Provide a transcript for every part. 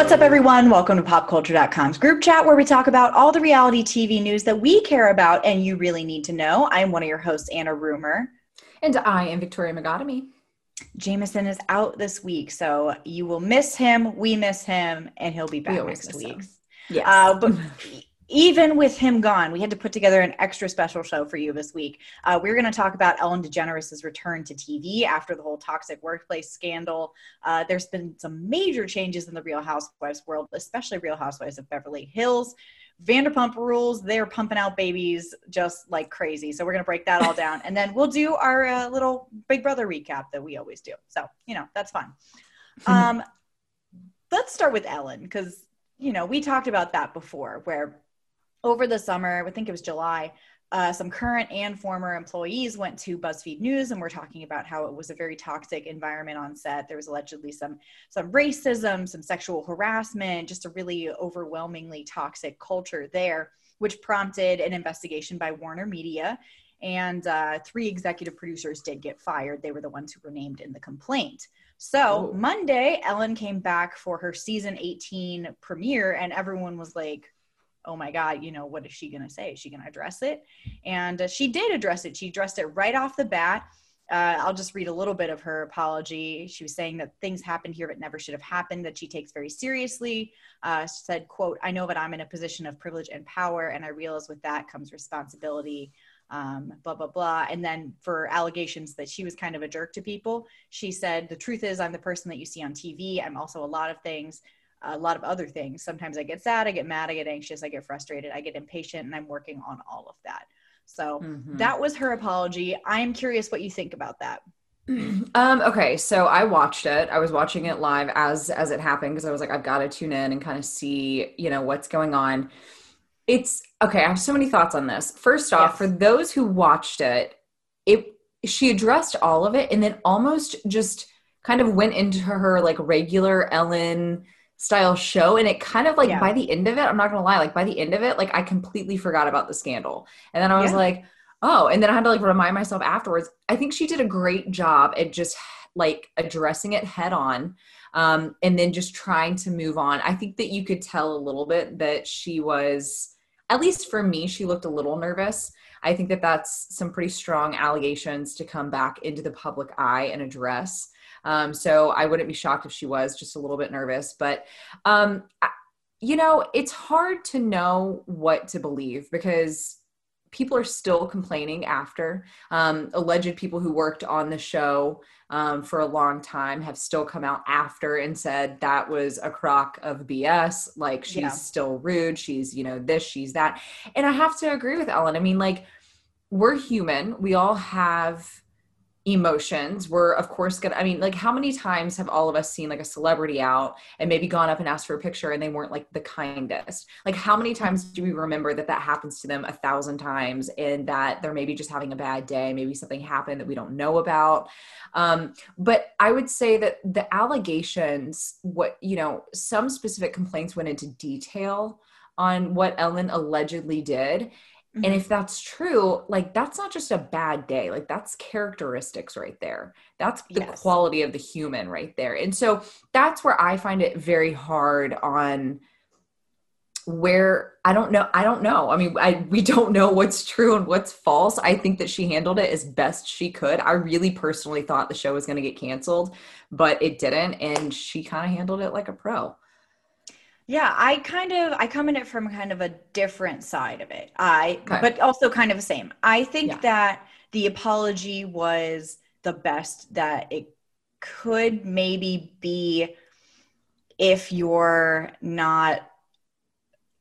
What's up, everyone? Welcome to PopCulture.com's group chat where we talk about all the reality TV news that we care about and you really need to know. I'm one of your hosts, Anna Rumor. And I am Victoria Megatomy. Jameson is out this week, so you will miss him. We miss him, and he'll be back next week. Yes. Uh, but even with him gone, we had to put together an extra special show for you this week. Uh, we're going to talk about Ellen DeGeneres' return to TV after the whole toxic workplace scandal. Uh, there's been some major changes in the Real Housewives world, especially Real Housewives of Beverly Hills. Vanderpump rules, they're pumping out babies just like crazy. So we're going to break that all down. And then we'll do our uh, little Big Brother recap that we always do. So, you know, that's fun. Um, let's start with Ellen because, you know, we talked about that before where over the summer, I think it was July, uh, some current and former employees went to BuzzFeed News and were talking about how it was a very toxic environment on set. There was allegedly some some racism, some sexual harassment, just a really overwhelmingly toxic culture there, which prompted an investigation by Warner Media. And uh, three executive producers did get fired. They were the ones who were named in the complaint. So Monday, Ellen came back for her season 18 premiere, and everyone was like, oh my god you know what is she going to say? Is she going to address it? And uh, she did address it. She addressed it right off the bat. Uh, i'll just read a little bit of her apology. She was saying that things happened here that never should have happened that she takes very seriously. Uh, said quote i know that i'm in a position of privilege and power and i realize with that comes responsibility um, blah blah blah. And then for allegations that she was kind of a jerk to people she said the truth is i'm the person that you see on tv i'm also a lot of things a lot of other things. Sometimes I get sad, I get mad, I get anxious, I get frustrated, I get impatient, and I'm working on all of that. So mm-hmm. that was her apology. I'm curious what you think about that. Um, okay, so I watched it. I was watching it live as as it happened because I was like, I've got to tune in and kind of see, you know, what's going on. It's okay. I have so many thoughts on this. First off, yes. for those who watched it, it she addressed all of it and then almost just kind of went into her like regular Ellen style show and it kind of like yeah. by the end of it i'm not gonna lie like by the end of it like i completely forgot about the scandal. And then i was yeah. like oh and then i had to like remind myself afterwards. I think she did a great job at just like addressing it head on um, and then just trying to move on. I think that you could tell a little bit that she was at least for me she looked a little nervous. I think that that's some pretty strong allegations to come back into the public eye and address um, so I wouldn't be shocked if she was just a little bit nervous. But, um, you know, it's hard to know what to believe because people are still complaining after. Um, alleged people who worked on the show um, for a long time have still come out after and said that was a crock of BS. Like she's yeah. still rude. She's, you know, this, she's that. And I have to agree with Ellen. I mean, like, we're human. We all have emotions we're of course gonna i mean like how many times have all of us seen like a celebrity out and maybe gone up and asked for a picture and they weren't like the kindest? Like how many times do we remember that that happens to them a thousand times and that they're maybe just having a bad day maybe something happened that we don't know about? Um, but i would say that the allegations what you know some specific complaints went into detail on what ellen allegedly did Mm-hmm. And if that's true, like that's not just a bad day, like that's characteristics right there. That's the yes. quality of the human right there. And so that's where I find it very hard on where I don't know. I don't know. I mean, I we don't know what's true and what's false. I think that she handled it as best she could. I really personally thought the show was going to get canceled, but it didn't and she kind of handled it like a pro. Yeah, I kind of I come in it from kind of a different side of it. I okay. but also kind of the same. I think yeah. that the apology was the best that it could maybe be if you're not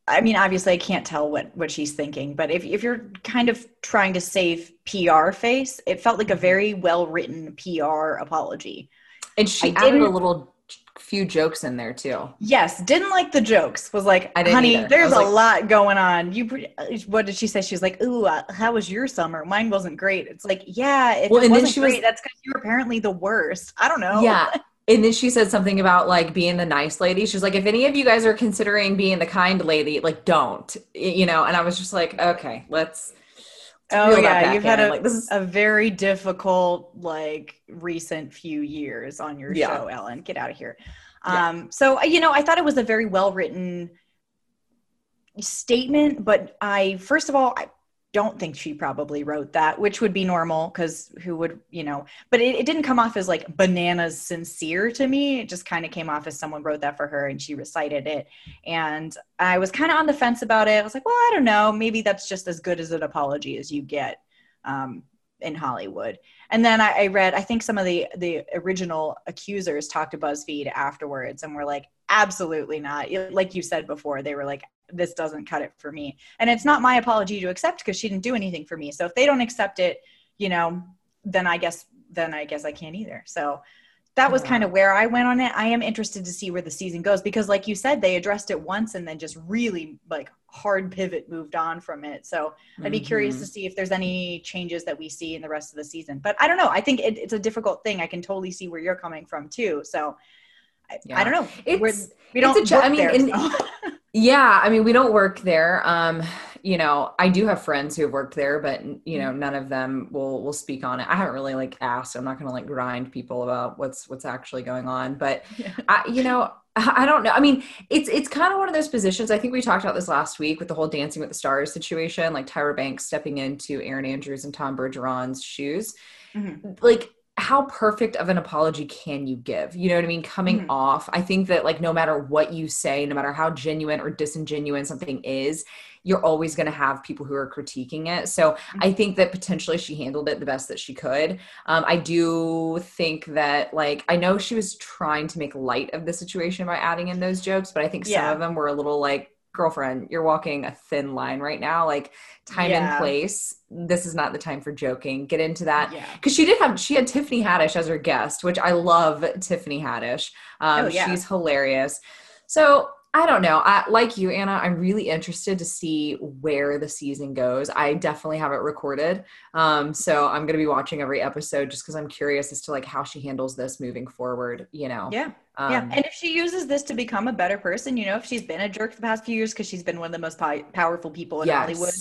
I mean, obviously, I can't tell what what she's thinking, but if if you're kind of trying to save PR face, it felt like a mm-hmm. very well written PR apology. And she I added a little few jokes in there too. Yes, didn't like the jokes. Was like, I didn't honey, either. There's a like- lot going on. You, pre- what did she say? She was like, "Ooh, uh, how was your summer? Mine wasn't great." It's like, yeah, if Well, it and then wasn't she was- that's because you're apparently the worst. I don't know. Yeah. And then she said something about like being the nice lady. She's like, if any of you guys are considering being the kind lady, like don't, you know. And I was just like, okay, let's. Oh yeah, you've had in. a, like this is a very difficult like recent few years on your Yeah. show, Ellen. Get out of here. Yeah. Um, so uh, you know, I thought it was a very well written statement, but I first of all, I don't think she probably wrote that, which would be normal because who would, you know, but it, it didn't come off as like bananas sincere to me. It just kind of came off as someone wrote that for her and she recited it. And I was kind of on the fence about it. I was like, well, I don't know. Maybe that's just as good as an apology as you get um, in Hollywood. And then I, I read, I think some of the the original accusers talked to BuzzFeed afterwards and were like, absolutely not. Like you said before, they were like, this doesn't cut it for me. And it's not my apology to accept because she didn't do anything for me. So if they don't accept it, you know, then I guess then I guess I can't either. So that was kind of where I went on it. I am interested to see where the season goes because like you said, they addressed it once and then just really like hard pivot moved on from it. So I'd be curious Mhm. to see if there's any changes that we see in the rest of the season. But I don't know. I think it, it's a difficult thing. I can totally see where you're coming from too. So I, Yeah. I don't know. We're- It's we don't. a cha- work I mean, there, in- so. Yeah, I mean, we don't work there. Um, you know, I do have friends who have worked there, but you know, none of them will will speak on it. I haven't really like asked. I'm not going to like grind people about what's what's actually going on, but Yeah. I, you know, I don't know. I mean, it's it's kind of one of those positions. I think we talked about this last week with the whole Dancing with the Stars situation, like Tyra Banks stepping into Erin Andrews and Tom Bergeron's shoes. Mhm. Like, how perfect of an apology can you give? You know what I mean? Coming Mhm. off, I think that like no matter what you say, no matter how genuine or disingenuous something is, you're always going to have people who are critiquing it. So I think that potentially she handled it the best that she could. Um, I do think that, like, I know she was trying to make light of the situation by adding in those jokes, but I think some of them were a little like, girlfriend, you're walking a thin line right now. Like, time Yeah. and place. This is not the time for joking. Get into that yeah. because she did have she had Tiffany Haddish as her guest, which I love Tiffany Haddish. Um, Oh, yeah. She's hilarious. So I don't know. I, like you, Anna, I'm really interested to see where the season goes. I definitely have it recorded, um, so I'm going to be watching every episode just because I'm curious as to like how she handles this moving forward. You know, Yeah. um, yeah. And if she uses this to become a better person, you know, if she's been a jerk the past few years because she's been one of the most po- powerful people in yes. Hollywood,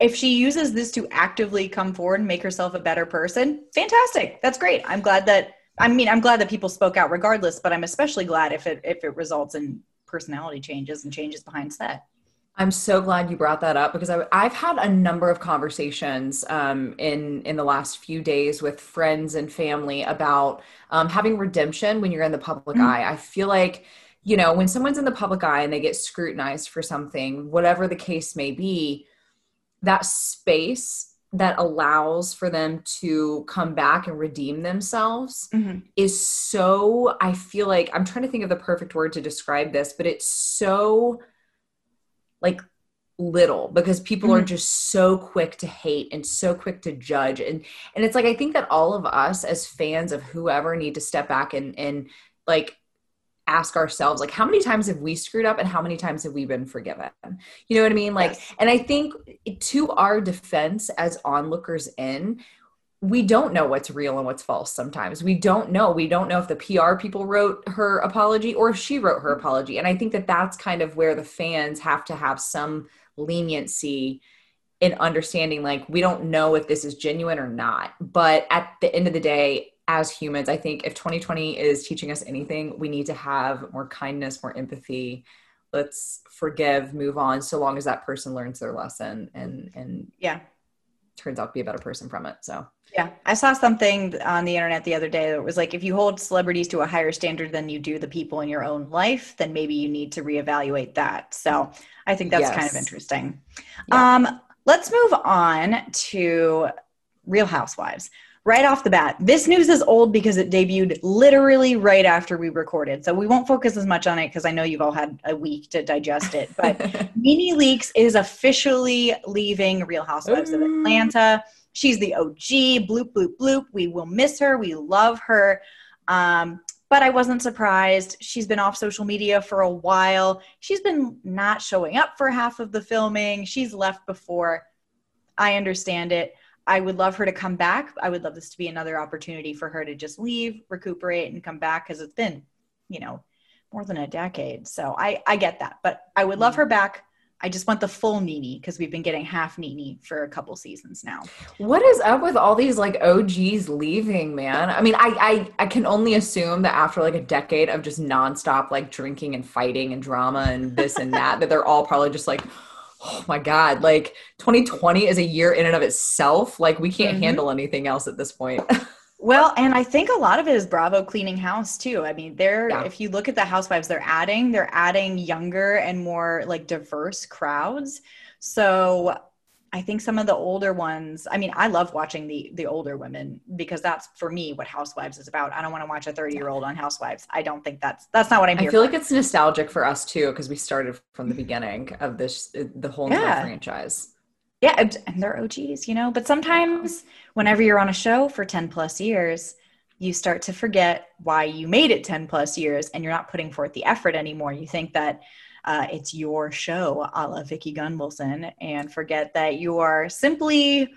if she uses this to actively come forward and make herself a better person, fantastic. That's great. I'm glad that I mean, I'm glad that people spoke out regardless, but I'm especially glad if it if it results in personality changes and changes behind set. I'm so glad you brought that up because I, I've had a number of conversations um, in in the last few days with friends and family about um, having redemption when you're in the public Mhm. eye. I feel like you know when someone's in the public eye and they get scrutinized for something, whatever the case may be, that space that allows for them to come back and redeem themselves is so I feel like I'm trying to think of the perfect word to describe this, but it's so like little because people are Mhm. just so quick to hate and so quick to judge and and it's like I think that all of us as fans of whoever need to step back and and like ask ourselves like how many times have we screwed up and how many times have we been forgiven? You know what i mean? Like Yes. and i think to our defense as onlookers in we don't know what's real and what's false sometimes. We don't know. We don't know if the pr people wrote her apology or if she wrote her apology. And i think that that's kind of where the fans have to have some leniency in understanding like we don't know if this is genuine or not. But at the end of the day as humans i think if 2020 is teaching us anything we need to have more kindness more empathy let's forgive move on so long as that person learns their lesson and and Yeah. turns out to be a better person from it so Yeah, I saw something on the internet the other day that was like, if you hold celebrities to a higher standard than you do the people in your own life, then maybe you need to reevaluate that. So I think that's kind of interesting. Yeah. Um, let's move on to Real Housewives. Right off the bat, this news is old because it debuted literally right after we recorded. So we won't focus as much on it because I know you've all had a week to digest it. But Nene Leakes is officially leaving Real Housewives of Atlanta. She's the OG. Bloop, bloop, bloop. We will miss her. We love her. Um, but I wasn't surprised. She's been off social media for a while. She's been not showing up for half of the filming. She's left before. I understand it. I would love her to come back. I would love this to be another opportunity for her to just leave, recuperate, and come back because it's been, you know, more than a decade. So I I get that, but I would love mm-hmm. her back. I just want the full Nene because we've been getting half Nene for a couple seasons now. What is up with all these like OGs leaving, man? I mean, I I I can only assume that after like a decade of just nonstop like drinking and fighting and drama and this and that, that they're all probably just like, oh my god, like 2020 is a year in and of itself. Like we can't mm-hmm. handle anything else at this point. Well, and I think a lot of it is Bravo cleaning house too. I mean, they're yeah. if you look at the housewives they're adding, they're adding younger and more like diverse crowds. So I think some of the older ones, I mean, I love watching the the older women because that's for me what Housewives is about. I don't want to watch a 30-year-old on Housewives. I don't think that's that's not what I'm I feel for. like it's nostalgic for us too because we started from the beginning of this the whole yeah. franchise yeah and they're og's you know but sometimes whenever you're on a show for 10 plus years you start to forget why you made it 10 plus years and you're not putting forth the effort anymore you think that uh, it's your show a la vicki gunvalson and forget that you are simply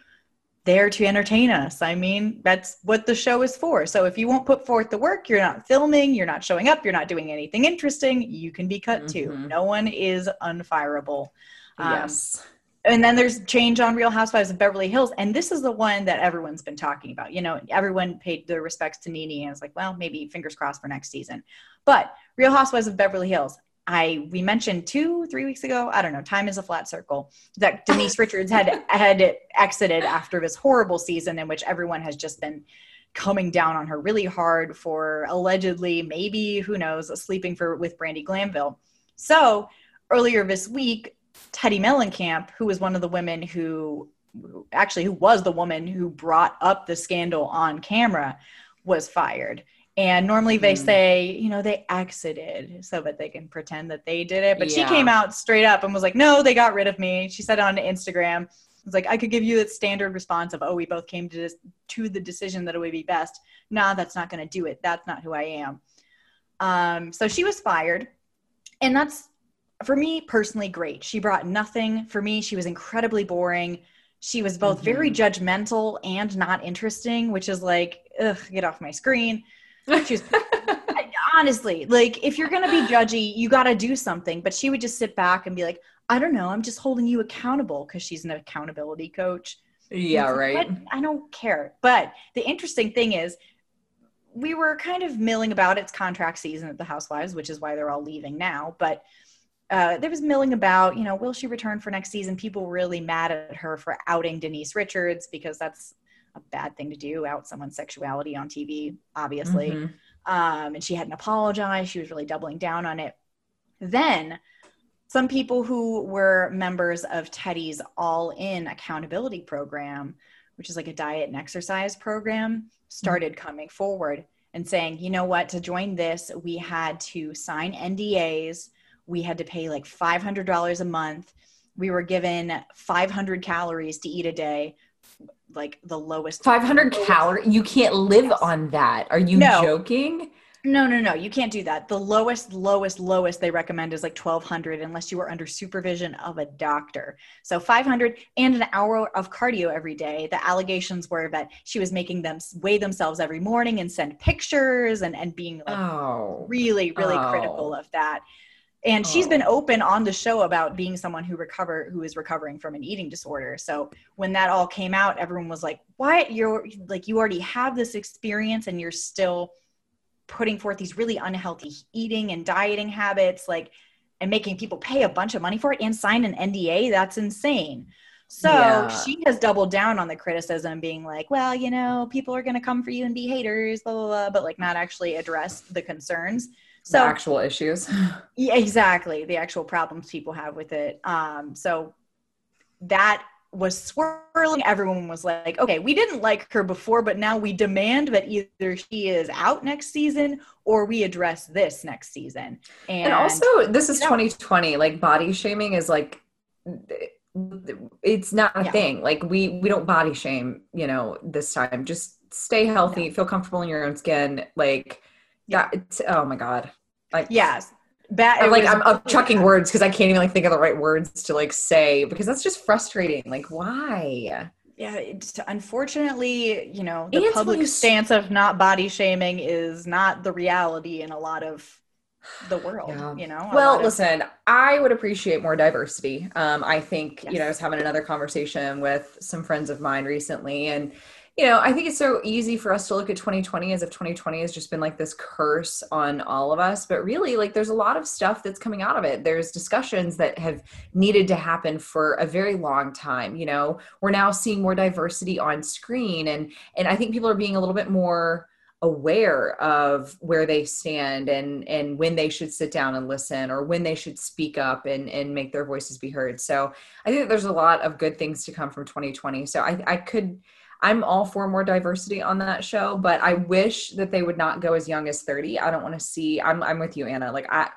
there to entertain us i mean that's what the show is for so if you won't put forth the work you're not filming you're not showing up you're not doing anything interesting you can be cut mm-hmm. too no one is unfireable um, yes and then there's change on Real Housewives of Beverly Hills, and this is the one that everyone's been talking about. You know, everyone paid their respects to Nene, and it's like, well, maybe fingers crossed for next season. But Real Housewives of Beverly Hills, I we mentioned two, three weeks ago. I don't know. Time is a flat circle. That Denise Richards had had exited after this horrible season in which everyone has just been coming down on her really hard for allegedly, maybe who knows, sleeping for with Brandi Glanville. So earlier this week, Teddi Mellencamp, who was one of the women who actually who was the woman who brought up the scandal on camera, was fired. And normally they mm. say, you know, they exited so that they can pretend that they did it. But yeah. she came out straight up and was like, no, they got rid of me. She said on Instagram, it's like, I could give you the standard response of, oh, we both came to this, to the decision that it would be best. Nah, that's not going to do it. That's not who I am. Um, so she was fired. And that's for me personally great she brought nothing for me she was incredibly boring she was both mm-hmm. very judgmental and not interesting which is like ugh get off my screen she was honestly like if you're gonna be judgy you gotta do something. But she would just sit back and be like i don't know. I'm just holding you accountable because she's an accountability coach. Yeah right. I don't care. But the interesting thing is we were kind of milling about its contract season at the housewives which is why they're all leaving now. But uh, there was milling about, you know, will she return for next season? People really mad at her for outing Denise Richards because that's a bad thing to do, out someone's sexuality on TV, obviously. Mm-hmm. Um, and she hadn't apologized. She was really doubling down on it. Then some people who were members of Teddi's All In accountability program, which is like a diet and exercise program, started mm-hmm. coming forward and saying, you know what, to join this, we had to sign NDAs we had to pay like $500 a month. We were given 500 calories to eat a day, like the lowest. 500 calories? You can't live yes. on that. Are you no. joking? No, no, no. You can't do that. The lowest, lowest, lowest they recommend is like 1200 unless you are under supervision of a doctor. So 500 and an hour of cardio every day. The allegations were that she was making them weigh themselves every morning and send pictures and, and being like oh. really, really oh. critical of that and she's been oh. open on the show about being someone who recover who is recovering from an eating disorder so when that all came out everyone was like what you're like you already have this experience and you're still putting forth these really unhealthy eating and dieting habits like and making people pay a bunch of money for it and sign an nda that's insane so yeah. she has doubled down on the criticism being like well you know people are going to come for you and be haters blah blah blah but like not actually address the concerns so the actual issues. Yeah exactly the actual problems people have with it. Um so that was swirling. Everyone was like okay we didn't like her before but now we demand that either she is out next season or we address this next season. And, and also this is 2020 like body shaming is like it's not a yeah. thing. Like we we don't body shame you know this time. Just stay healthy yeah. feel comfortable in your own skin. Like Yeah. It's, oh my god. Like Yes. Like was- I'm, I'm chucking words because I can't even like think of the right words to like say because that's just frustrating. Like why? Yeah, it's, unfortunately, you know, the it's public s- stance of not body shaming is not the reality in a lot of the world. Yeah. You know. Well, of- listen, I would appreciate more diversity. Um, I think, you know, I was having another conversation with some friends of mine recently, and, you know, I think it's so easy for us to look at 2020 as if 2020 has just been like this curse on all of us. But really, like, there's a lot of stuff that's coming out of it. There's discussions that have needed to happen for a very long time. You know, we're now seeing more diversity on screen, and and I think people are being a little bit more aware of where they stand and and when they should sit down and listen or when they should speak up and and make their voices be heard so i think there's a lot of good things to come from 2020 so i i could i'm all for more diversity on that show but i wish that they would not go as young as 30 i don't want to see i'm i'm with you anna like i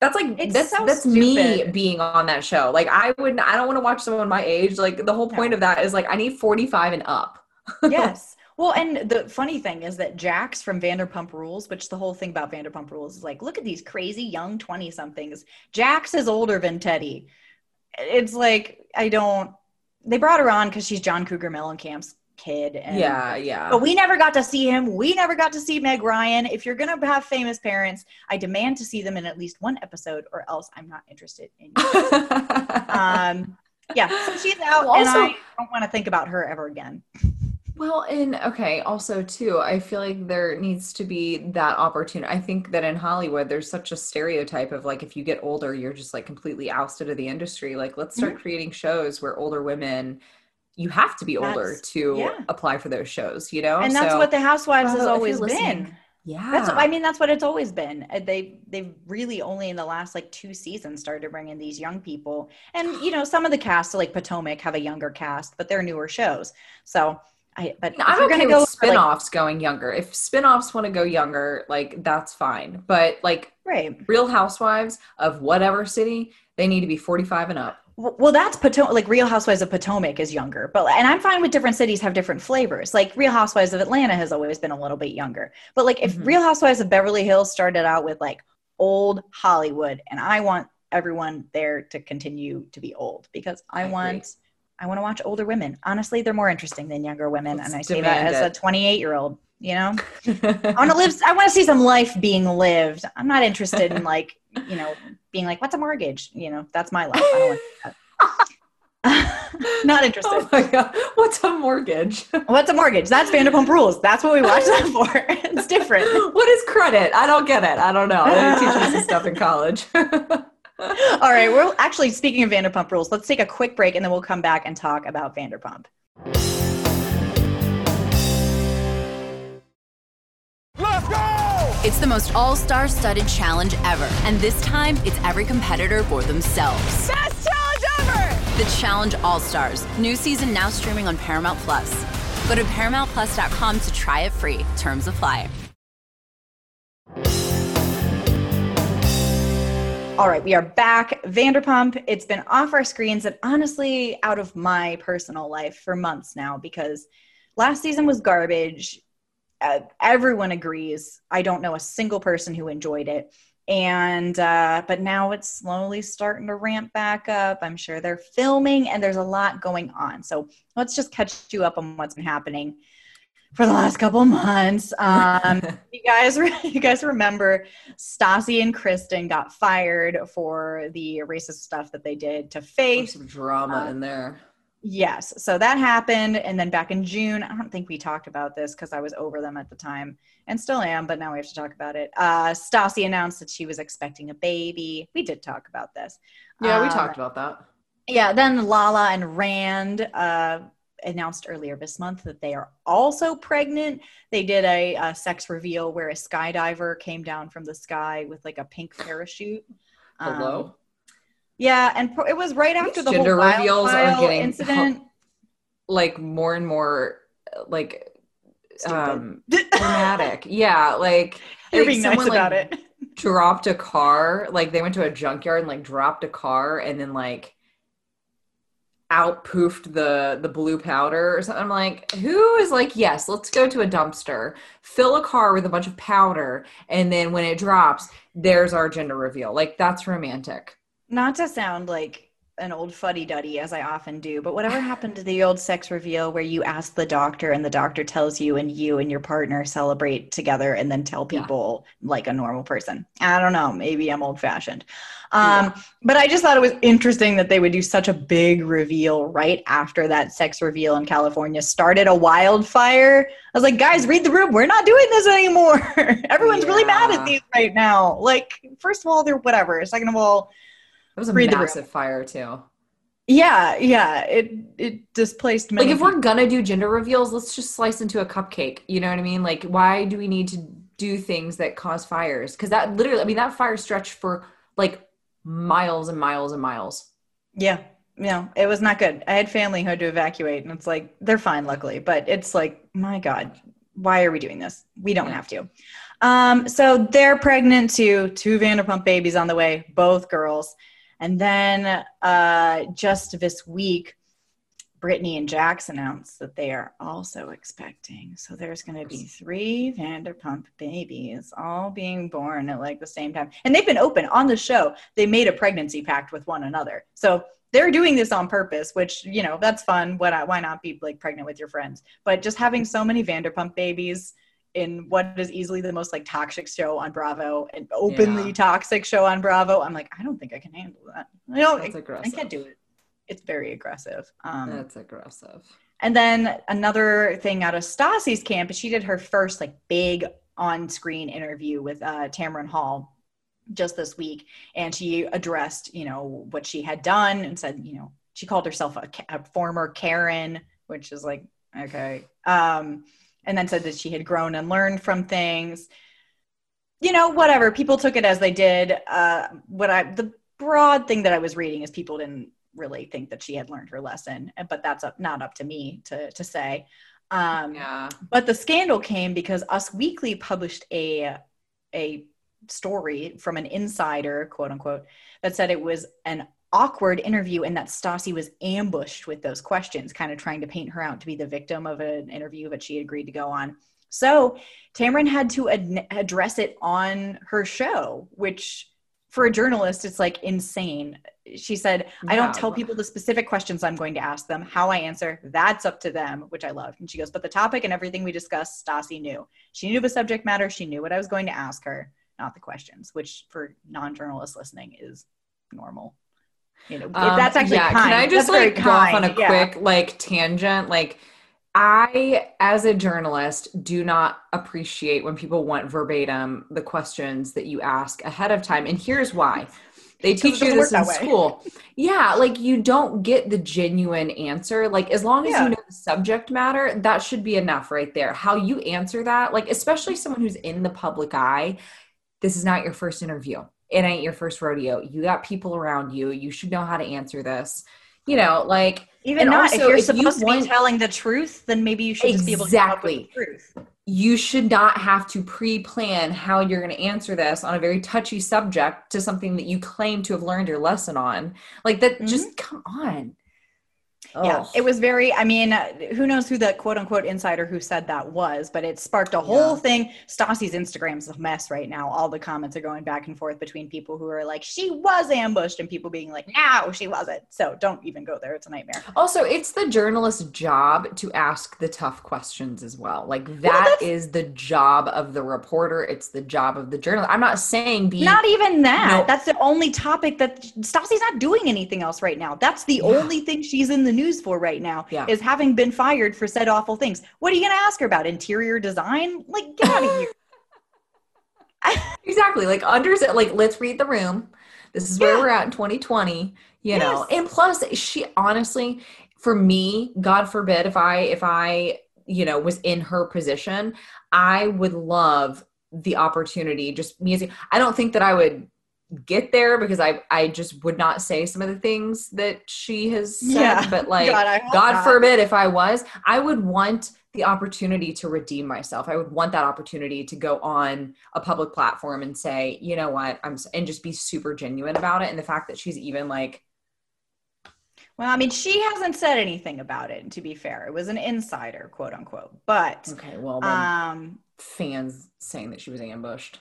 that's like It's that's so that's me being on that show like i would i don't want to watch someone my age like the whole point No. of that is like i need 45 and up yes. Well, and the funny thing is that Jax from Vanderpump Rules, which the whole thing about Vanderpump Rules is like, look at these crazy young 20 somethings. Jax is older than Teddi. It's like, I don't, they brought her on because she's John Cougar Mellencamp's kid. And, yeah yeah But we never got to see him. We never got to see Meg Ryan. If you're to have famous parents, I demand to see them in at least one episode or else I'm not interested in you. um, yeah, so she's out Well, and also- I don't want to think about her ever again. Well, and okay, also too, I feel like there needs to be that opportunity. I think that in Hollywood, there's such a stereotype of like if you get older, you're just like completely ousted of the industry. Like, let's start Mm-hmm. creating shows where older women, you have to be older That's- to yeah. apply for those shows, you know? and that's So- what the Housewives Bravo, has always been. yeah. That's I mean that's what it's always been. Uh, They they've really only in the last like two seasons started to bring in these young people, and you know some of the casts like Potomac have a younger cast, but they're newer shows. So I but if I'm you're okay gonna go with for, like, spin-offs going younger. If spin-offs want to go younger, like that's fine. But like right. Real Housewives of whatever city, they need to be 45 and up. Well, that's Potomac. Like Real Housewives of Potomac is younger, but and I'm fine with different cities have different flavors. Like Real Housewives of Atlanta has always been a little bit younger, but like if Mhm. Real Housewives of Beverly Hills started out with like old Hollywood, and I want everyone there to continue to be old because I, I agree. want I want to watch older women. Honestly, they're more interesting than younger women, Let's and I say that as a 28 year old. You know, I want to live. I want to see some life being lived. I'm not interested in like you know being like, what's a mortgage? You know, that's my life. I don't want that. not interested. Oh my god, what's a mortgage? What's a mortgage? That's Vanderpump Rules. That's what we watch that for. It's different. what is credit? I don't get it. I don't know. They teach us this stuff in college. All right, we're actually speaking of Vanderpump Rules. Let's take a quick break and then we'll come back and talk about Vanderpump. It's the most all star studded challenge ever. And this time, it's every competitor for themselves. Best challenge ever! The Challenge All Stars. New season now streaming on Paramount Plus. Go to ParamountPlus.com to try it free. Terms apply. All right, we are back. Vanderpump. It's been off our screens and honestly out of my personal life for months now because last season was garbage. Uh, everyone agrees. I don't know a single person who enjoyed it. And uh, but now it's slowly starting to ramp back up. I'm sure they're filming and there's a lot going on. So let's just catch you up on what's been happening for the last couple months. Um, you guys, you guys remember Stassi and Kristen got fired for the racist stuff that they did to There's Faith. some drama Uh, in there. Yes, so that happened, and then back in June, I don't think we talked about this because I was over them at the time, and still am, but now we have to talk about it. Uh, Stassi announced that she was expecting a baby. We did talk about this. Yeah, we talked about that. yeah, then Lala and Rand uh, announced earlier this month that they are also pregnant. They did a, a sex reveal where a skydiver came down from the sky with like a pink parachute. Um, Hello. Yeah, and pro- it was right after the gender whole reveals are getting incident. like more and more like Stupid. um dramatic. yeah, like You're being nice someone, about like, it. dropped a car like they went to a junkyard and like dropped a car and then like out poofed the the blue powder or something. I'm like, who is like, yes, let's go to a dumpster, fill a car with a bunch of powder, and then when it drops, there's our gender reveal. Like that's romantic. Not to sound like an old fuddy duddy as I often do, but whatever happened to the old sex reveal where you ask the doctor and the doctor tells you and you and your partner celebrate together and then tell people yeah. like a normal person? I don't know. Maybe I'm old fashioned. Um, yeah. But I just thought it was interesting that they would do such a big reveal right after that sex reveal in California started a wildfire. I was like, guys, read the room. We're not doing this anymore. Everyone's yeah. really mad at these right now. Like, first of all, they're whatever. Second of all, it was a Read massive fire too. Yeah, yeah. It it displaced many. Like if we're gonna do gender reveals, let's just slice into a cupcake. You know what I mean? Like why do we need to do things that cause fires? Because that literally, I mean, that fire stretched for like miles and miles and miles. Yeah, yeah. It was not good. I had family who had to evacuate, and it's like they're fine, luckily. But it's like, my God, why are we doing this? We don't yeah. have to. Um, so they're pregnant too. Two Vanderpump babies on the way, both girls. And then uh, just this week, Brittany and Jax announced that they are also expecting. So there's going to be three Vanderpump babies all being born at like the same time. And they've been open on the show. They made a pregnancy pact with one another. So they're doing this on purpose, which, you know, that's fun. What, why not be like pregnant with your friends? But just having so many Vanderpump babies in what is easily the most like toxic show on Bravo and openly yeah. toxic show on Bravo. I'm like, I don't think I can handle that. I don't. That's aggressive. I can't do it. It's very aggressive. Um, That's aggressive. And then another thing out of Stassi's camp, is she did her first like big on-screen interview with uh, Tamron Hall just this week, and she addressed you know what she had done and said you know she called herself a, a former Karen, which is like okay. Um, and then said that she had grown and learned from things. You know whatever. People took it as they did. Uh, what i the broad thing that i was reading is people didn't really think that she had learned her lesson but that's up, not up to me to to say. Um, yeah. but the scandal came because us weekly published a a story from an insider quote unquote that said it was an awkward interview and that Stassi was ambushed with those questions, kind of trying to paint her out to be the victim of an interview that she had agreed to go on. So Tamron had to ad- address it on her show, which for a journalist, it's like insane. She said, I don't tell people the specific questions I'm going to ask them. How I answer, that's up to them, which I love. And she goes, But the topic and everything we discussed, Stassi knew. She knew the subject matter. She knew what I was going to ask her, not the questions, which for non journalists listening is normal. You know, um, that's actually yeah. Kind. Can I just that's like go off on a yeah. quick like tangent? Like, I, as a journalist, do not appreciate when people want verbatim the questions that you ask ahead of time, and here's why. They teach you this in school. Yeah, like you don't get the genuine answer. Like as long as yeah. you know the subject matter, that should be enough right there. How you answer that, like especially someone who's in the public eye, this is not your first interview it ain't your first rodeo. You got people around you. You should know how to answer this. You know, like even not also, if you're if supposed you want, to be telling the truth, then maybe you should exactly. just be able to the truth. You should not have to pre-plan how you're going to answer this on a very touchy subject to something that you claim to have learned your lesson on. Like that, mm-hmm. just come on. Yeah, oh. it was very. I mean, who knows who the quote unquote insider who said that was, but it sparked a whole yeah. thing. Stassi's Instagram's a mess right now. All the comments are going back and forth between people who are like, she was ambushed, and people being like, no, she wasn't. So don't even go there. It's a nightmare. Also, it's the journalist's job to ask the tough questions as well. Like, that well, is the job of the reporter, it's the job of the journalist. I'm not saying be. Not even that. No. That's the only topic that Stassi's not doing anything else right now. That's the yeah. only thing she's in the news for right now yeah. is having been fired for said awful things. What are you going to ask her about? Interior design? Like, get out of here. exactly. Like, under like, let's read the room. This is where yeah. we're at in 2020, you yes. know. And plus, she honestly, for me, God forbid if I, if I, you know, was in her position, I would love the opportunity just music. I don't think that I would get there because I I just would not say some of the things that she has said. Yeah. But like God, God forbid if I was, I would want the opportunity to redeem myself. I would want that opportunity to go on a public platform and say, you know what, I'm and just be super genuine about it. And the fact that she's even like Well, I mean, she hasn't said anything about it. To be fair, it was an insider, quote unquote. But Okay, well, um, fans saying that she was ambushed.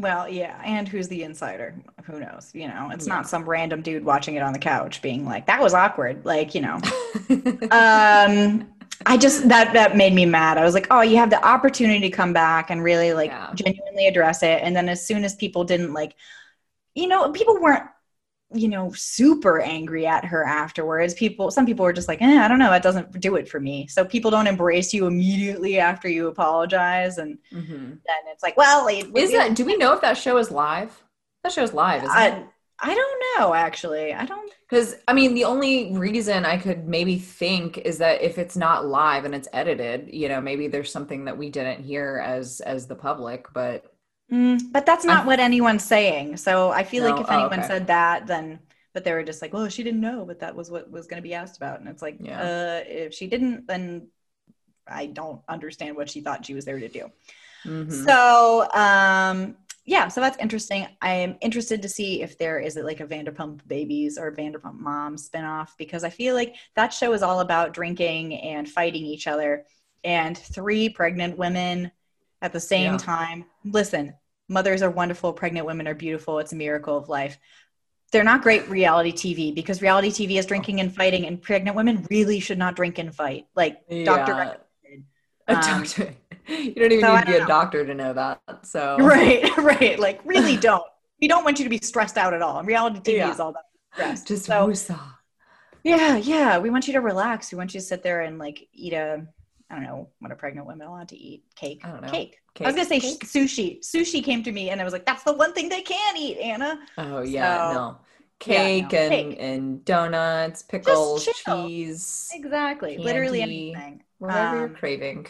Well, yeah. And who's the insider? Who knows? You know, it's Yeah. not some random dude watching it on the couch being like, "That was awkward." Like, you know. um i just that that made me mad i was like oh you have the opportunity to come back and really like Yeah. genuinely address it and then as soon as people didn't like you know people weren't you know super angry at her afterwards people some people were just like eh, i don't know that doesn't do it for me so people don't embrace you immediately after you apologize and Mhm. then it's like well it, Is that? Do we know if that show is live? That show's live, isn't it? I, I don't know actually i don't Because I mean, the only reason I could maybe think is that if it's not live and it's edited, you know, maybe there's something that we didn't hear as as the public. But Mm, but that's not I'm- what anyone's saying. So I feel like No? if Oh, anyone okay. said that, then but they were just like, "Well, she didn't know," but that was what was going to be asked about, and it's like, Yeah. uh, if she didn't, then I don't understand what she thought she was there to do. Mhm. So, um, yeah, so that's interesting. I am interested to see if there is it like a Vanderpump Babies or Vanderpump Moms spinoff because I feel like that show is all about drinking and fighting each other, and three pregnant women at the same Yeah. time. Listen, mothers are wonderful, pregnant women are beautiful. It's a miracle of life. They're not great reality TV because reality TV is drinking and fighting, and pregnant women really should not drink and fight. Like Dr. Yeah. recommended. a um, doctor. You don't even so need to be a know. doctor to know that. So Right, right. Like, really don't. We don't want you to be stressed out at all. And reality TV Yeah. is all about stress. just so, yeah, yeah. We want you to relax. We want you to sit there and like eat a, I don't know, what are pregnant women allowed to eat? Cake. I don't know. Cake. I was gonna say sh- sushi. Sushi came to me, and I was like, "That's the one thing they can eat, Anna." Oh yeah, So- no. Yeah, no. Cake and Cake. and donuts, pickles, cheese, Exactly. Literally anything. whatever you're Um, craving.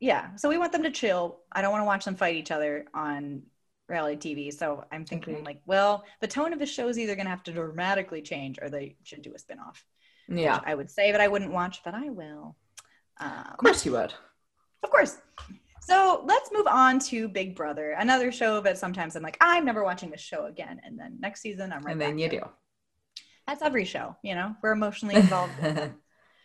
Yeah. So we want them to chill. I don't want to watch them fight each other on reality TV. So I'm thinking, like, well, the tone of the show is either going to have to dramatically change or they should do a spinoff. Yeah, I would say that I wouldn't watch, but I will. Um, of course you would. Of course. So let's move on to Big Brother, another show that sometimes I'm like, I'm never watching this show again. And then next season, I'm right and then you do. That's every show, you know, we're emotionally involved.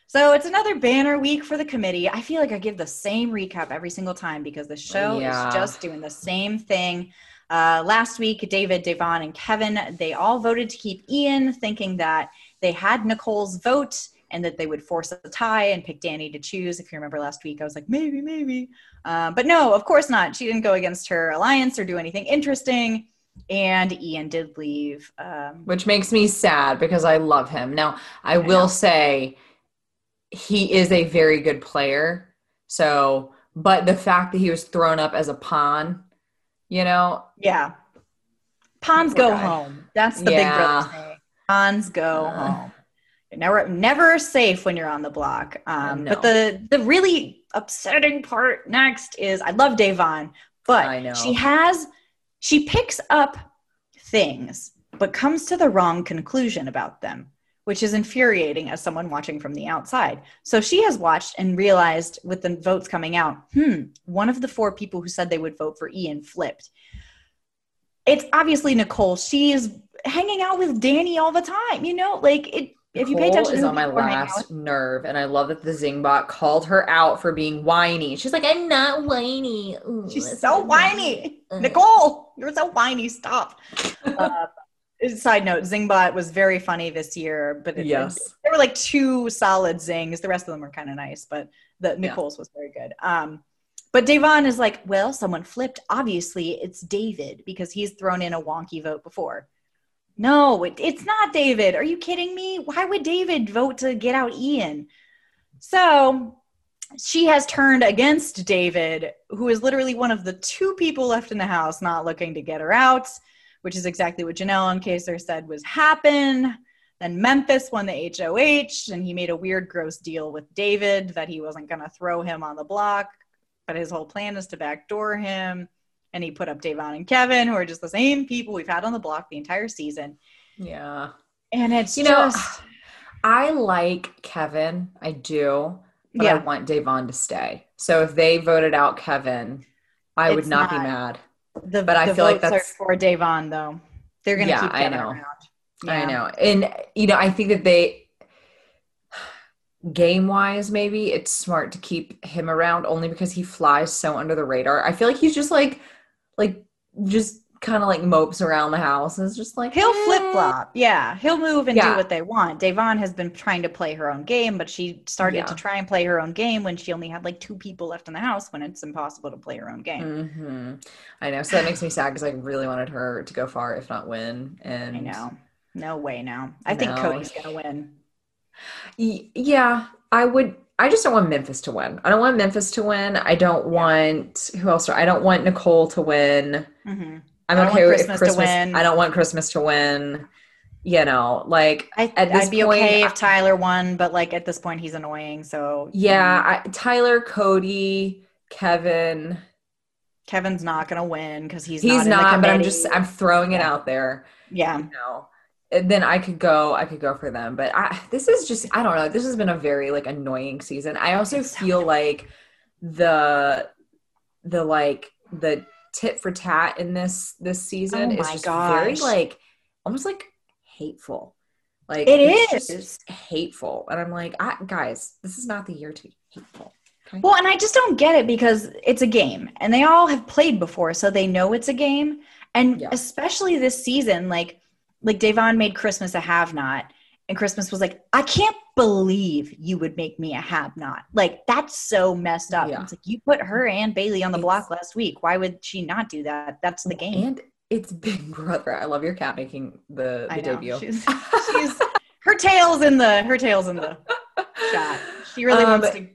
So it's another banner week for the committee. I feel like I give the same recap every single time because the show Yeah. is just doing the same thing. Uh, last week, David, Da'Vonne, and Kevin, they all voted to keep Ian, thinking that they had Nicole's vote and that they would force a tie and pick Dani to choose. If you remember last week, I was like, maybe, maybe. Uh, but no, of course not. She didn't go against her alliance or do anything interesting. And Ian did leave. Um, Which makes me sad because I love him. Now, I will know. say he is a very good player. So, but the fact that he was thrown up as a pawn, you know, Yeah. Pawns go guy. home. That's the Yeah. big brother saying. Pawns go Uh. home. Never never safe when you're on the block. Um, No. But the the really upsetting part next is I love Da'Vonne, but I know. she has she picks up things but comes to the wrong conclusion about them, which is infuriating as someone watching from the outside. So she has watched and realized with the votes coming out, hmm, one of the four people who said they would vote for Ian flipped. It's obviously Nicole. She is hanging out with Dani all the time, you know, like it. If you pay Nicole attention is on my who people are hanging out last nerve, and I love that the Zingbot called her out for being whiny. She's like, "I'm not whiny." Ooh, She's so not whiny. Uh. Nicole, you're so whiny. Stop. uh, side note, Zingbot was very funny this year, but it, Yes. there were like two solid zings. The rest of them were kind of nice, but the Yeah. Nicole's was very good. Um, but Da'Vonne is like, well, someone flipped. Obviously, it's David because he's thrown in a wonky vote before. No, it, it's not David. Are you kidding me? Why would David vote to get out Ian? So she has turned against David, who is literally one of the two people left in the house not looking to get her out, which is exactly what Janelle and Kaysar said was happen. Then Memphis won the HOH, and he made a weird, gross deal with David that he wasn't going to throw him on the block, but his whole plan is to backdoor him. And he put up Da'Vonne and Kevin, who are just the same people we've had on the block the entire season. Yeah. And it's You know, I like Kevin. I do. But Yeah. I want Da'Vonne to stay. So if they voted out Kevin, I would It's not, be mad. the, but I the feel like that's- for Da'Vonne, though. They're going to Yeah, keep I know. around. I Yeah. know. And you know, I think that they game wise, maybe it's smart to keep him around only because he flies so under the radar. I feel like he's just like, like, just kind of like mopes around the house and it's just like He'll eh. flip flop. Yeah, he'll move and do what they want. Da'Vonne has been trying to play her own game, but she started Yeah. to try and play her own game when she only had like two people left in the house when it's impossible to play her own game. hmm I know. So that makes me sad because I really wanted her to go far, if not win. And I know. No way now. I think Cody's to win. Y- yeah, I would. I just don't want Memphis to win. I don't want Memphis to win. I don't want who else? I don't want Nicole to win. hmm I'm okay with Christmas Christmas. to win. I don't want Christmas to win. You know, like I, At this I'd be point, okay if Tyler won, but like at this point, he's annoying. So yeah, I, Tyler, Cody, Kevin. Kevin's not going to win because he's, He's not. in the not, but I'm just. I'm throwing it out there. yeah. you know then i could go i could go for them. But i this is just i don't know this has been a very like annoying season. I also It's so feel like the the like the tit for tat in this this season Oh is just very like almost like hateful. Like it's just hateful. And i'm like I, guys this is not the year to be hateful okay? Well, and I just don't get it because it's a game and they all have played before, so they know it's a game. And Yeah. especially this season, like like Da'Vonne made Christmas a have not, and Christmas was like, I can't believe you would make me a have not. Like that's so messed up. Yeah. It's like you put her and Bailey on the block last week. Why would she not do that? That's the game. and it's big brother i love your cat making the, the debut She's, she's her tail's in the her tail's in the shot. She really Um, wants to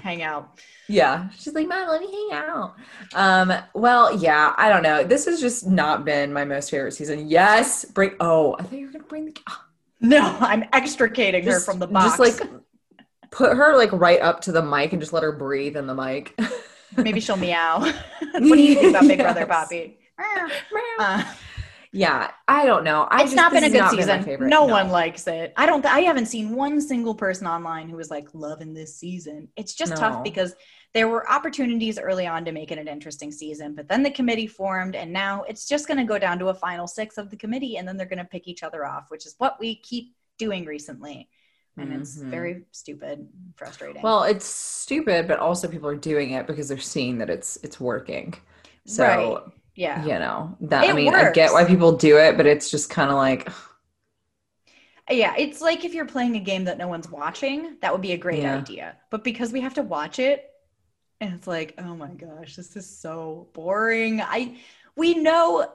hang out. Yeah. She's like, Mom, let me hang out. Um, well, yeah, I don't know. This has just not been my most favorite season. Yes, bring oh, I thought you were gonna bring the No, I'm extricating her from the box. Just like put her like right up to the mic and just let her breathe in the mic. maybe she'll meow. what do you think about Big Brother Bobby? Uh, yeah, I don't know. I it's just, not been a good season. favorite. No, one likes it. I don't. I haven't seen one single person online who was like loving this season. It's just No. tough because there were opportunities early on to make it an interesting season, but then the committee formed, and now it's just going to go down to a final six of the committee, and then they're going to pick each other off, which is what we keep doing recently, and it's Mhm. very stupid, frustrating. Well, it's stupid, but also people are doing it because they're seeing that it's it's working. So Right. Yeah, you know that I It mean I get why people do it, but it's just kind of like Yeah, it's like if you're playing a game that no one's watching, that would be a great Yeah. idea. But because we have to watch it, and it's like, oh my gosh, this is so boring. I we know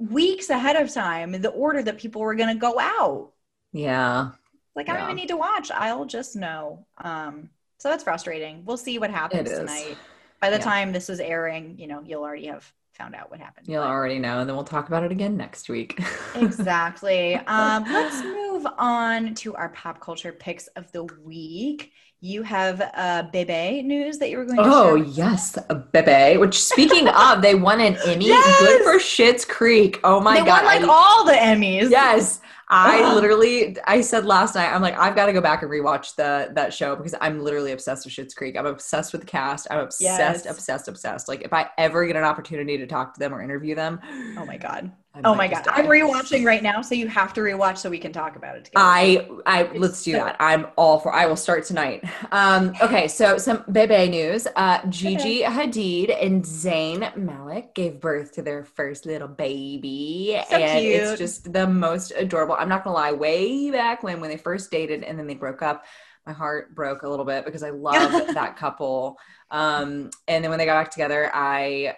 weeks ahead of time the order that people were going to go out. yeah. Like I don't even need to watch. I'll just know. Um so that's frustrating. We'll see what happens tonight. By the Yeah. time this is airing, you know, you'll already have found out what happened. You'll But- already know, and then we'll talk about it again next week. exactly. Um, let's move on to our pop culture picks of the week. You have uh, Bebe news that you were going to Oh yes, Bebe. Which speaking of, they won an Emmy. Yes! Good for Schitt's Creek. Oh my god. they god! won like all the Emmys. yes, I literally. I said last night. I'm like, I've got to go back and rewatch the that show because I'm literally obsessed with Schitt's Creek. I'm obsessed with the cast. I'm obsessed, Yes. obsessed, obsessed. Like if I ever get an opportunity to talk to them or interview them, Oh my god. I Oh my god. die. I'm rewatching right now, so you have to rewatch so we can talk about it together. I I let's do that. I'm all for. I will start tonight. Um, okay, so some Bebe news. Uh, Gigi Hadid and Zayn Malik gave birth to their first little baby, So and it's just the most adorable. I'm not gonna lie. Way back when when they first dated and then they broke up, my heart broke a little bit because I love that couple. Um, and then when they got back together, I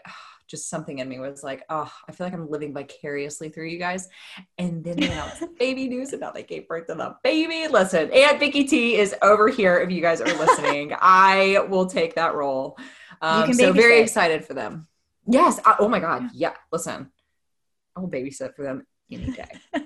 just something in me was like, oh, I feel like I'm living vicariously through you guys. And then they announced baby news about they gave birth to the baby. Listen, Aunt Vicky T is over here. If you guys are listening, I will take that role. Um, so very excited for them. Yes. I- oh my God. Yeah. Listen, I will babysit for them any day.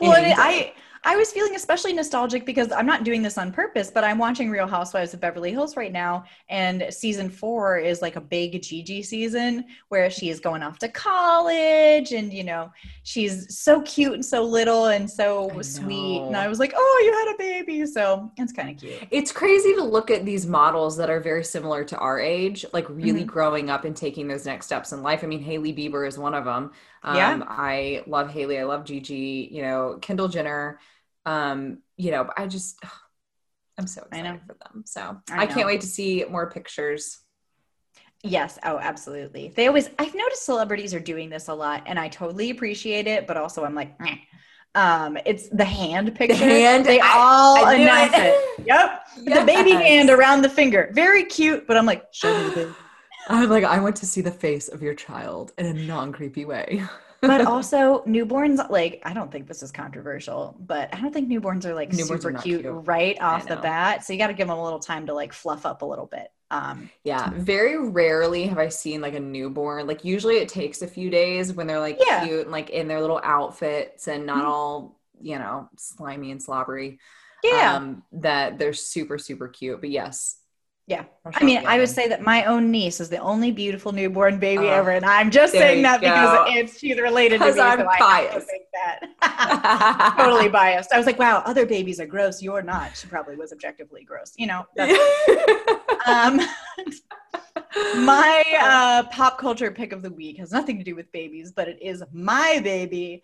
well, Any day. I I was feeling especially nostalgic because I'm not doing this on purpose, but I'm watching Real Housewives of Beverly Hills right now, and season four is like a big Gigi season where she is going off to college, and you know she's so cute and so little and so sweet, and. I was like, oh, you had a baby, so it's kind of cute. It's crazy to look at these models that are very similar to our age, like really Mhm. growing up and taking those next steps in life. I mean, Hailey Bieber is one of them. Um, Yeah. I love Hailey. I love Gigi. You know, Kendall Jenner. Um, you know, I just, I'm so excited for them. So I I, can't wait to see more pictures. Yes. Oh, absolutely. They always, I've noticed celebrities are doing this a lot and I totally appreciate it, but also I'm like, "Meh." um, it's the hand picture. hand, They I- all I announce it. it. Yep. The baby hand around the finger. Very cute, but I'm like, show me the baby. I'm like, I want to see the face of your child in a non creepy way. But also newborns, like, I don't think this is controversial, but I don't think newborns are like Newborns super not cute, cute. right off the bat. So you got to give them a little time to like fluff up a little bit. Um, Yeah, very rarely have I seen like a newborn. Like usually it takes a few days when they're like Yeah. cute and like in their little outfits and not Mhm. all, you know, slimy and slobbery. yeah. Um, that they're super, super cute. But yes. Yeah. I'll mean, I would say that my own niece is the only beautiful newborn baby Oh, ever, and I'm just saying that because it's she's related to me. I'm so I to biased. that. totally biased. I was like, wow, other babies are gross. You're not. She probably was objectively gross. You know. That's, um, my uh, pop culture pick of the week has nothing to do with babies, but it is my baby.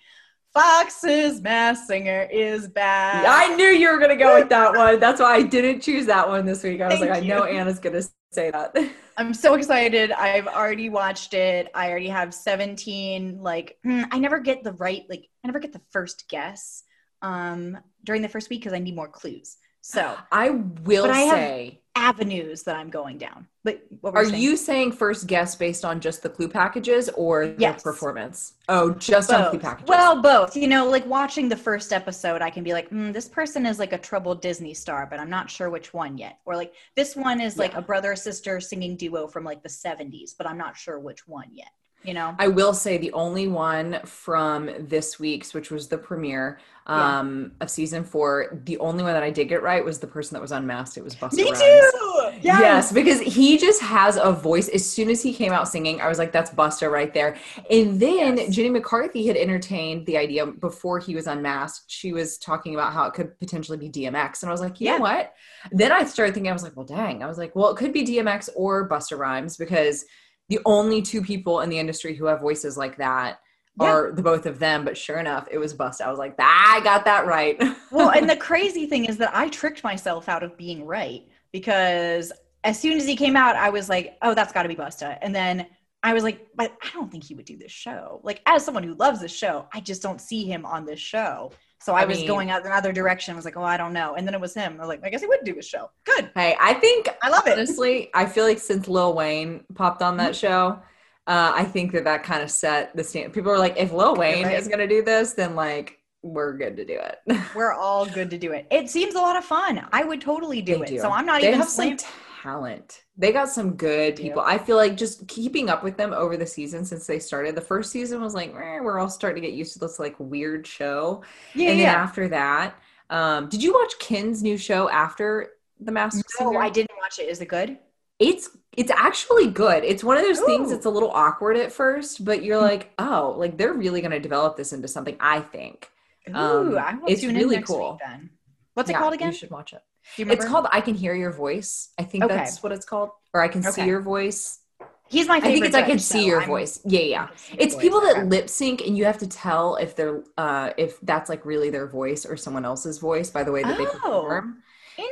Fox's Masked Singer is back. I knew you were gonna go with that one. That's why I didn't choose that one this week. I was Thank like, I know. Anna's gonna say that. I'm so excited. I've already watched it. I already have 17. Like, hmm, I never get the right, like, I never get the first guess um, during the first week because I need more clues. So, I will I say, avenues that I'm going down. But are saying? you saying first guess based on just the clue packages or the performance? Oh, just on clue both? packages. Well, both. You know, like watching the first episode, I can be like, mm, this person is like a troubled Disney star, but I'm not sure which one yet. Or like, this one is like a brother sister singing duo from like the 70s, but I'm not sure which one yet. You know? I will say the only one from this week's, which was the premiere Yeah. um, of season four, the only one that I did get right was the person that was unmasked. It was Busta Me Rhymes. too! Yes. because he just has a voice. As soon as he came out singing, I was like, that's Busta right there. And then Yes. Jenny McCarthy had entertained the idea before he was unmasked. She was talking about how it could potentially be DMX. And I was like, you Yeah. know what? Then I started thinking, I was like, well, dang. I was like, well, it could be DMX or Busta Rhymes because the only two people in the industry who have voices like that Yeah. are the both of them. But sure enough, it was Busta. I was like, I got that right. well, and the crazy thing is that I tricked myself out of being right because as soon as he came out, I was like, oh, that's got to be Busta. And then I was like, but I don't think he would do this show. Like, as someone who loves this show, I just don't see him on this show. So I, I was mean- going out another direction. I was like, oh, I don't know. And then it was him. I was like, I guess he would do a show. Good. hey, I think I love it. honestly, I feel like since Lil Wayne popped on Mm-hmm. that show, uh, I think that that kind of set the stand. People are like, if Lil Wayne right. is going to do this, then like we're good to do it. We're all good to do it. It seems a lot of fun. I would totally do They it. do. So I'm not they even have some slam- talent. They got some good people. I feel like just keeping up with them over the season since they started. The first season was like, eh, we're all starting to get used to this like weird show. Yeah, and then yeah. after that, um, did you watch Ken's new show after The Masked No, Singer? I didn't watch it. Is it good? it's it's actually good. It's one of those things Ooh. that's a little awkward at first, but you're like, oh, like they're really going to develop this into something. I think Ooh, Um, I will it's tune really in next cool. week then. What's it Yeah, called again? You should watch it. Do you remember? It's called "I Can Hear Your Voice." I think Okay. that's what it's called, or "I Can See Your Voice." He's my favorite. I think it's "I Can See so Your I'm- Voice." Yeah, yeah. It's people that okay. lip sync, and you have to tell if they're uh if that's like really their voice or someone else's voice by the way that they Oh, perform.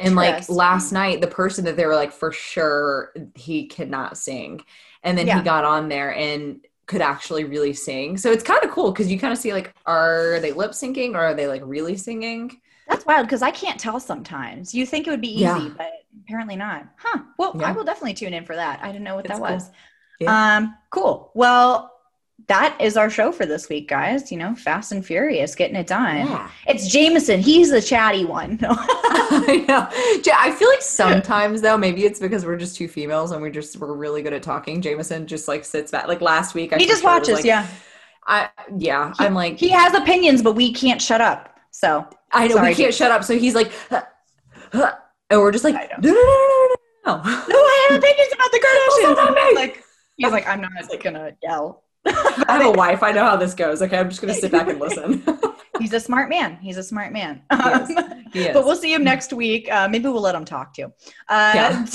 And like last night, the person that they were like for sure he cannot sing, and then Yeah. he got on there and could actually really sing. So it's kind of cool because you kind of see like, are they lip syncing or are they like really singing? That's wild because I can't tell sometimes. You think it would be easy, Yeah. but apparently not. Huh. Well, Yeah. I will definitely tune in for that. I didn't know what It's that cool. was. Yeah. Um, cool. Well, that is our show for this week, guys. You know, Fast and Furious, getting it done. Yeah. It's Jameson. He's the chatty one. I know. I feel like sometimes though, maybe it's because we're just two females and we just we're really good at talking. Jameson just like sits back. Like last week, I he just watches. like- yeah. I yeah. I'm like He has opinions, but we can't shut up. So I know Sorry, we can't James. shut up. So he's like, "Huh, huh," and we're just like, no, no, no, no, no, no. no, I have opinions about the Kardashians. not me. He's like, he's like, I'm not like, gonna yell. I have a wife. I know how this goes. Okay, I'm just gonna sit back and listen. He's a smart man. He's a smart man. Um, He is. But we'll see him next week. Uh, maybe we'll let him talk too. Uh, Yeah.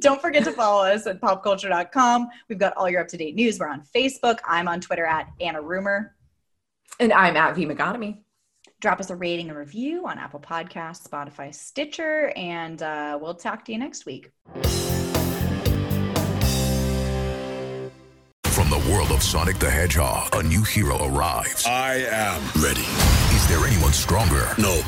don't forget to follow us at popculture.com. We've got all your up to date news. We're on Facebook. I'm on Twitter at Anna Rumor. and I'm at V Megatomy. Drop us a rating and review on Apple Podcasts, Spotify, Stitcher, and uh, we'll talk to you next week. From the world of Sonic the Hedgehog, a new hero arrives. I am ready. Is there anyone stronger? No.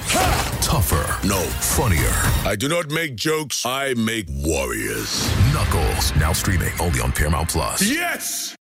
Tougher? No. Funnier? I do not make jokes, I make warriors. Knuckles, now streaming only on Paramount Plus. Yes!